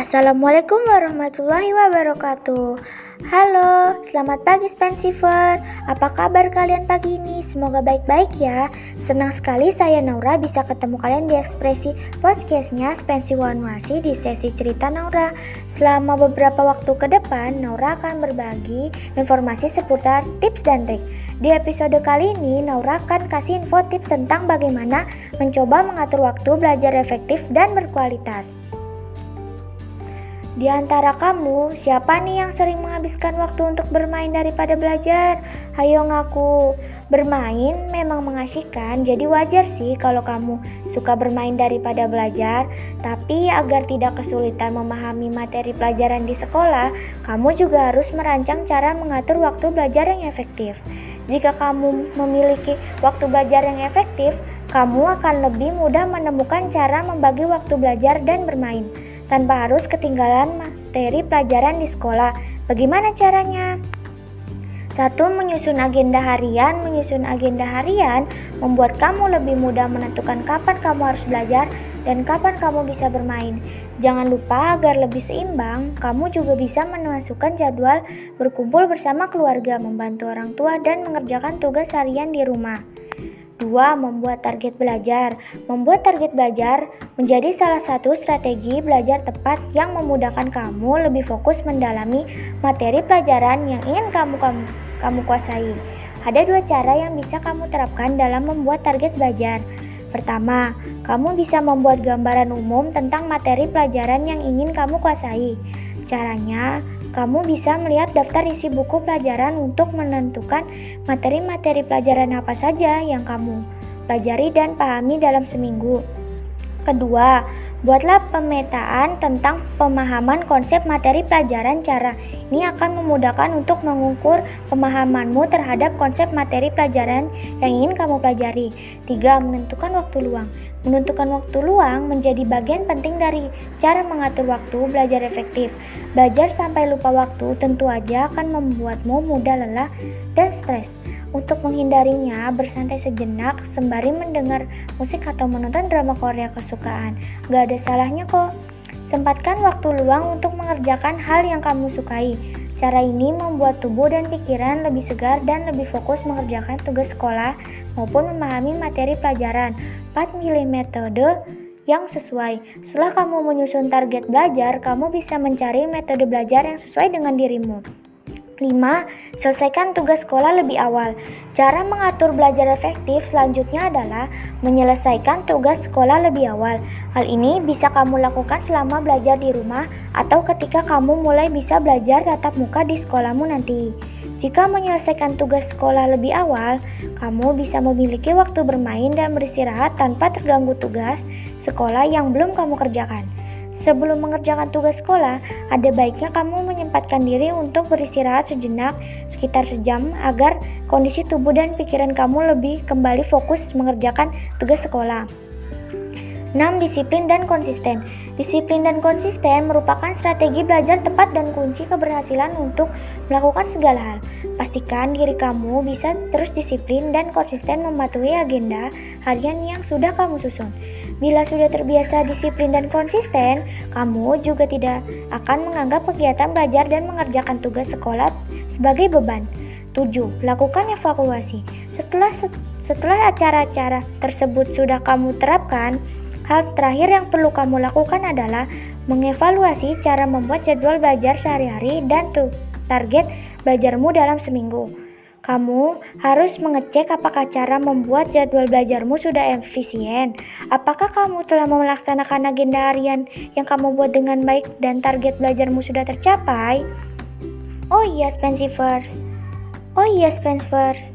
Assalamualaikum warahmatullahi wabarakatuh. Halo, selamat pagi Spensiver. Apa kabar kalian pagi ini? Semoga baik-baik ya. Senang sekali saya Naura bisa ketemu kalian di ekspresi podcastnya Spensi Mercy di sesi cerita Naura. Selama beberapa waktu ke depan, Naura akan berbagi informasi seputar tips dan trik. Di episode kali ini, Naura akan kasih info tips tentang bagaimana mencoba mengatur waktu belajar efektif dan berkualitas. Di antara kamu, siapa nih yang sering menghabiskan waktu untuk bermain daripada belajar? Hayo ngaku. Bermain memang mengasihkan, jadi wajar sih kalau kamu suka bermain daripada belajar. Tapi agar tidak kesulitan memahami materi pelajaran di sekolah, kamu juga harus merancang cara mengatur waktu belajar yang efektif. Jika kamu memiliki waktu belajar yang efektif, kamu akan lebih mudah menemukan cara membagi waktu belajar dan bermain tanpa harus ketinggalan materi pelajaran di sekolah. Bagaimana caranya? Satu, menyusun agenda harian. Menyusun agenda harian membuat kamu lebih mudah menentukan kapan kamu harus belajar dan kapan kamu bisa bermain. Jangan lupa agar lebih seimbang, kamu juga bisa memasukkan jadwal berkumpul bersama keluarga, membantu orang tua, dan mengerjakan tugas harian di rumah. 2. Membuat target belajar. Membuat target belajar menjadi salah satu strategi belajar tepat yang memudahkan kamu lebih fokus mendalami materi pelajaran yang ingin kamu kamu, kamu kuasai. Ada dua cara yang bisa kamu terapkan dalam membuat target belajar. Pertama, kamu bisa membuat gambaran umum tentang materi pelajaran yang ingin kamu kuasai. Caranya, kamu bisa melihat daftar isi buku pelajaran untuk menentukan materi-materi pelajaran apa saja yang kamu pelajari dan pahami dalam seminggu. Kedua, buatlah pemetaan tentang pemahaman konsep materi pelajaran. Cara ini akan memudahkan untuk mengukur pemahamanmu terhadap konsep materi pelajaran yang ingin kamu pelajari. Tiga, menentukan waktu luang. Menentukan waktu luang menjadi bagian penting dari cara mengatur waktu belajar efektif. Belajar sampai lupa waktu tentu aja akan membuatmu mudah lelah dan stres. Untuk menghindarinya, bersantai sejenak sembari mendengar musik atau menonton drama Korea kesukaan. Gak ada salahnya kok. Sempatkan waktu luang untuk mengerjakan hal yang kamu sukai. Cara ini membuat tubuh dan pikiran lebih segar dan lebih fokus mengerjakan tugas sekolah maupun memahami materi pelajaran. 4 milih metode yang sesuai. Setelah kamu menyusun target belajar, kamu bisa mencari metode belajar yang sesuai dengan dirimu. 5. Selesaikan tugas sekolah lebih awal. Cara mengatur belajar efektif selanjutnya adalah menyelesaikan tugas sekolah lebih awal. Hal ini bisa kamu lakukan selama belajar di rumah atau ketika kamu mulai bisa belajar tatap muka di sekolahmu nanti. Jika menyelesaikan tugas sekolah lebih awal, kamu bisa memiliki waktu bermain dan beristirahat tanpa terganggu tugas sekolah yang belum kamu kerjakan. Sebelum mengerjakan tugas sekolah, ada baiknya kamu menyempatkan diri untuk beristirahat sejenak sekitar sejam agar kondisi tubuh dan pikiran kamu lebih kembali fokus mengerjakan tugas sekolah. 6. Disiplin dan konsisten. Disiplin dan konsisten merupakan strategi belajar tepat dan kunci keberhasilan untuk melakukan segala hal. Pastikan diri kamu bisa terus disiplin dan konsisten mematuhi agenda harian yang sudah kamu susun. Bila sudah terbiasa disiplin dan konsisten, kamu juga tidak akan menganggap kegiatan belajar dan mengerjakan tugas sekolah sebagai beban. 7. Lakukan evaluasi. Setelah setelah acara-acara tersebut sudah kamu terapkan, hal terakhir yang perlu kamu lakukan adalah mengevaluasi cara membuat jadwal belajar sehari-hari dan target belajarmu dalam seminggu. Kamu harus mengecek apakah cara membuat jadwal belajarmu sudah efisien. Apakah kamu telah melaksanakan agenda harian yang kamu buat dengan baik dan target belajarmu sudah tercapai? Oh iya, Spensivers. Oh iya, Spensivers.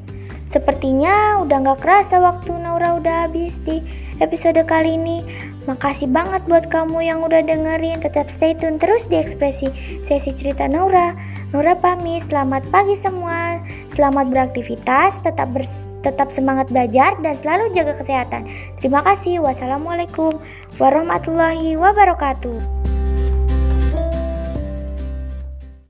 Sepertinya udah gak kerasa waktu Naura udah habis di episode kali ini. Makasih banget buat kamu yang udah dengerin. Tetap stay tune terus di ekspresi sesi cerita Naura. Nura pamit, selamat pagi semua. Selamat beraktivitas, tetap bers tetap semangat belajar dan selalu jaga kesehatan. Terima kasih. Wassalamualaikum warahmatullahi wabarakatuh.